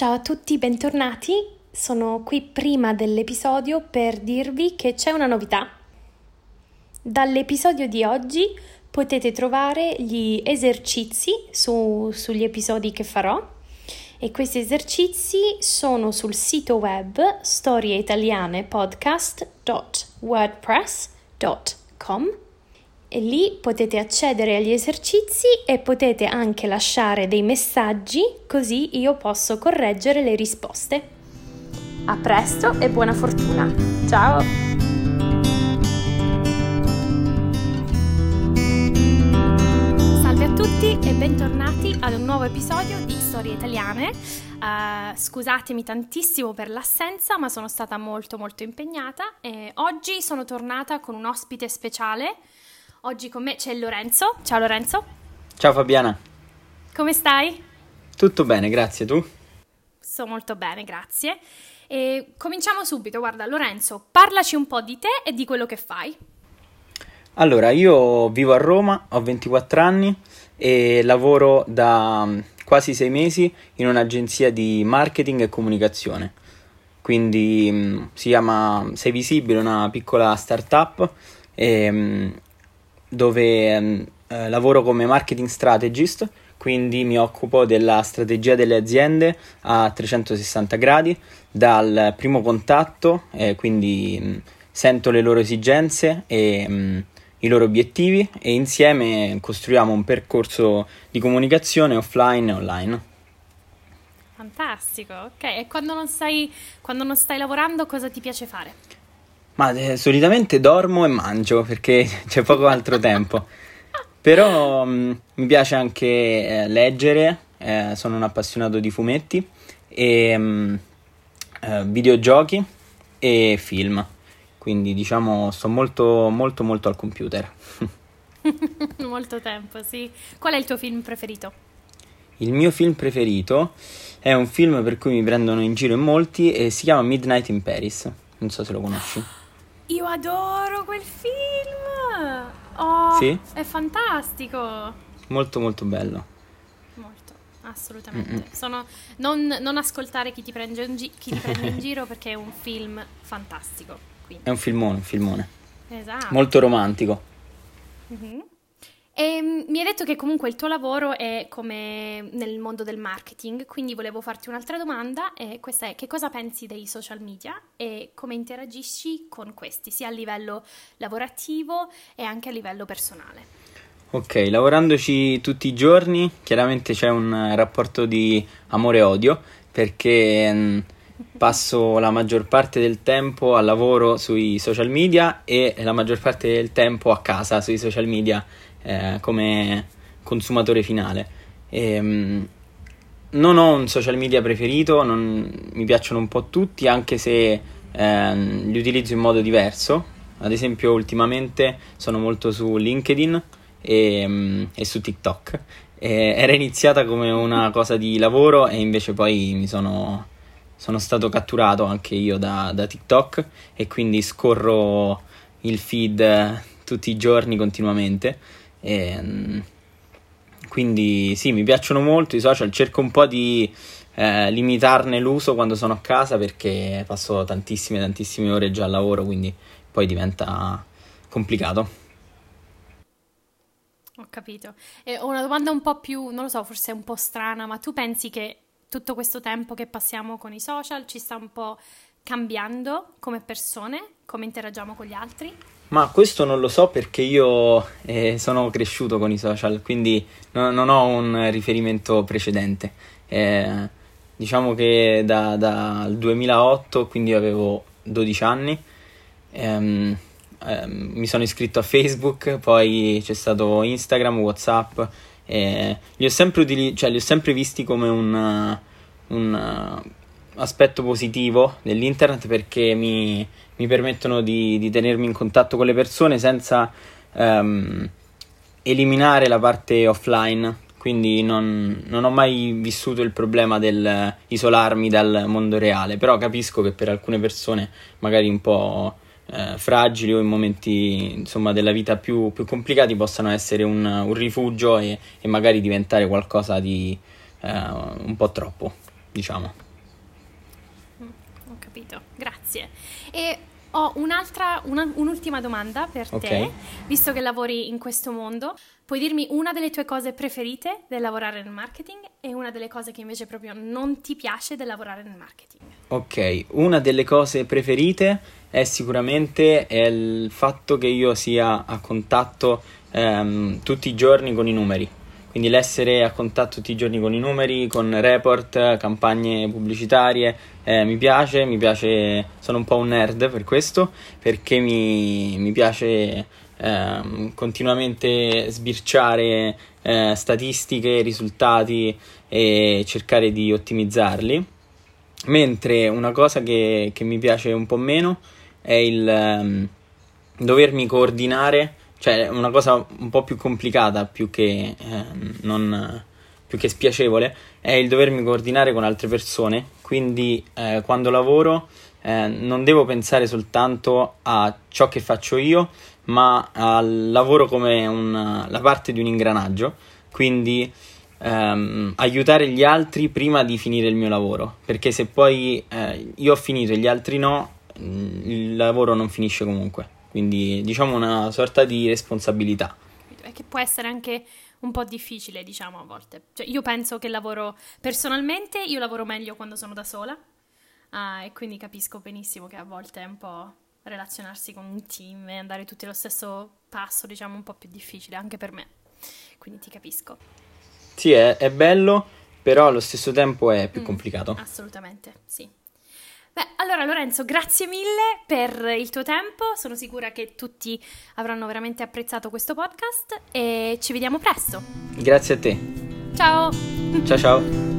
Ciao a tutti, bentornati. Sono qui prima dell'episodio per dirvi che c'è una novità. Dall'episodio di oggi potete trovare gli esercizi su, sugli episodi che farò e questi esercizi sono sul sito web storiaitalianepodcast.wordpress.com e lì potete accedere agli esercizi e potete anche lasciare dei messaggi così io posso correggere le risposte. A presto e buona fortuna! Ciao! Salve a tutti e bentornati ad un nuovo episodio di Storie Italiane. Uh, scusatemi tantissimo per l'assenza, ma sono stata molto molto impegnata e oggi sono tornata con un ospite speciale Oggi con me c'è Lorenzo. Ciao Lorenzo. Ciao Fabiana. Come stai? Tutto bene, grazie. Tu? Sto molto bene, grazie. E cominciamo subito. Guarda, Lorenzo, parlaci un po' di te e di quello che fai. Allora, io vivo a Roma, ho 24 anni e lavoro da mm, quasi sei mesi in un'agenzia di marketing e comunicazione. Quindi mm, si chiama Sei Visibile, una piccola startup e mm, dove ehm, eh, lavoro come marketing strategist, quindi mi occupo della strategia delle aziende a 360 gradi, dal primo contatto, eh, quindi mh, mm, sento le loro esigenze e mh, mm, i loro obiettivi e insieme costruiamo un percorso di comunicazione offline e online. Fantastico, ok. E quando non, stai, quando non stai lavorando cosa ti piace fare? Ma eh, solitamente dormo e mangio perché c'è poco altro tempo. Però mh, mm, mi piace anche eh, leggere, eh, sono un appassionato di fumetti e mh, mm, eh, videogiochi e film. Quindi diciamo sto molto molto molto al computer. molto tempo, sì. Qual è il tuo film preferito? Il mio film preferito è un film per cui mi prendono in giro in molti e si chiama Midnight in Paris. Non so se lo conosci. Io adoro quel film! Oh, sì? È fantastico! Molto molto bello. Molto, assolutamente. Sono, non, non, ascoltare chi ti, prende in, gi- chi ti prende in giro perché è un film fantastico. Quindi. È un filmone, un filmone. Esatto. Molto romantico. Mm-hmm. E mm, mi hai detto che comunque il tuo lavoro è come nel mondo del marketing, quindi volevo farti un'altra domanda e questa è che cosa pensi dei social media e come interagisci con questi, sia a livello lavorativo e anche a livello personale? Ok, lavorandoci tutti i giorni, chiaramente c'è un rapporto di amore e odio perché mm, passo la maggior parte del tempo al lavoro sui social media e la maggior parte del tempo a casa sui social media eh, come consumatore finale. E, ehm, non ho un social media preferito, non, mi piacciono un po' tutti, anche se eh, li utilizzo in modo diverso. Ad esempio, ultimamente sono molto su LinkedIn e, mm, e su TikTok. E era iniziata come una cosa di lavoro e invece poi mi sono, sono stato catturato anche io da, da TikTok e quindi scorro il feed tutti i giorni continuamente e, ehm, quindi sì, mi piacciono molto i social, cerco un po' di eh, limitarne l'uso quando sono a casa perché passo tantissime, tantissime ore già al lavoro, quindi poi diventa complicato. Ho capito. E ho una domanda un po' più, non lo so, forse un po' strana, ma tu pensi che tutto questo tempo che passiamo con i social ci sta un po' cambiando come persone, come interagiamo con gli altri? Ma questo non lo so perché io eh, sono cresciuto con i social, quindi no, non ho un riferimento precedente. Eh, diciamo che dal da 2008, quindi avevo 12 anni, ehm, ehm, mi sono iscritto a Facebook, poi c'è stato Instagram, Whatsapp. Eh, li, ho utili- cioè, li ho sempre visti come un, un aspetto positivo dell'internet perché mi, mi permettono di, di, tenermi in contatto con le persone senza um, eliminare la parte offline. Quindi non, non, ho mai vissuto il problema del isolarmi dal mondo reale, però capisco che per alcune persone, magari un po' eh, fragili o in momenti insomma, della vita più, più complicati, possano essere un, un rifugio e, e, magari diventare qualcosa di eh, un po' troppo, diciamo. Capito, grazie. E ho un'altra, una, un'ultima domanda per te, Ok. visto che lavori in questo mondo. Puoi dirmi una delle tue cose preferite del lavorare nel marketing e una delle cose che invece proprio non ti piace del lavorare nel marketing? Ok, una delle cose preferite è sicuramente il fatto che io sia a contatto ehm, tutti i giorni con i numeri. Quindi l'essere a contatto tutti i giorni con i numeri, con report, campagne pubblicitarie, eh, mi piace, mi piace, sono un po' un nerd per questo, perché mi, mi piace ehm, continuamente sbirciare eh, statistiche, risultati e cercare di ottimizzarli. Mentre una cosa che, che mi piace un po' meno è il ehm, dovermi coordinare, cioè una cosa un po' più complicata, più che, ehm, non, più che spiacevole, è il dovermi coordinare con altre persone. Quindi eh, quando lavoro eh, non devo pensare soltanto a ciò che faccio io, ma al lavoro come un- la parte di un ingranaggio. Quindi ehm, aiutare gli altri prima di finire il mio lavoro, perché se poi eh, io ho finito e gli altri no, mm, il lavoro non finisce comunque. Quindi diciamo una sorta di responsabilità. E che può essere anche un po' difficile, diciamo, a volte. Cioè, io penso che lavoro personalmente, io lavoro meglio quando sono da sola, ah, e quindi capisco benissimo che a volte è un po' relazionarsi con un team e andare tutti allo stesso passo, diciamo, un po' più difficile anche per me. Quindi ti capisco. Sì, è, è bello, però allo stesso tempo è più Mm, complicato. Assolutamente, sì. Beh, allora Lorenzo, grazie mille per il tuo tempo. Sono sicura che tutti avranno veramente apprezzato questo podcast e ci vediamo presto. Grazie a te. Ciao! Ciao ciao.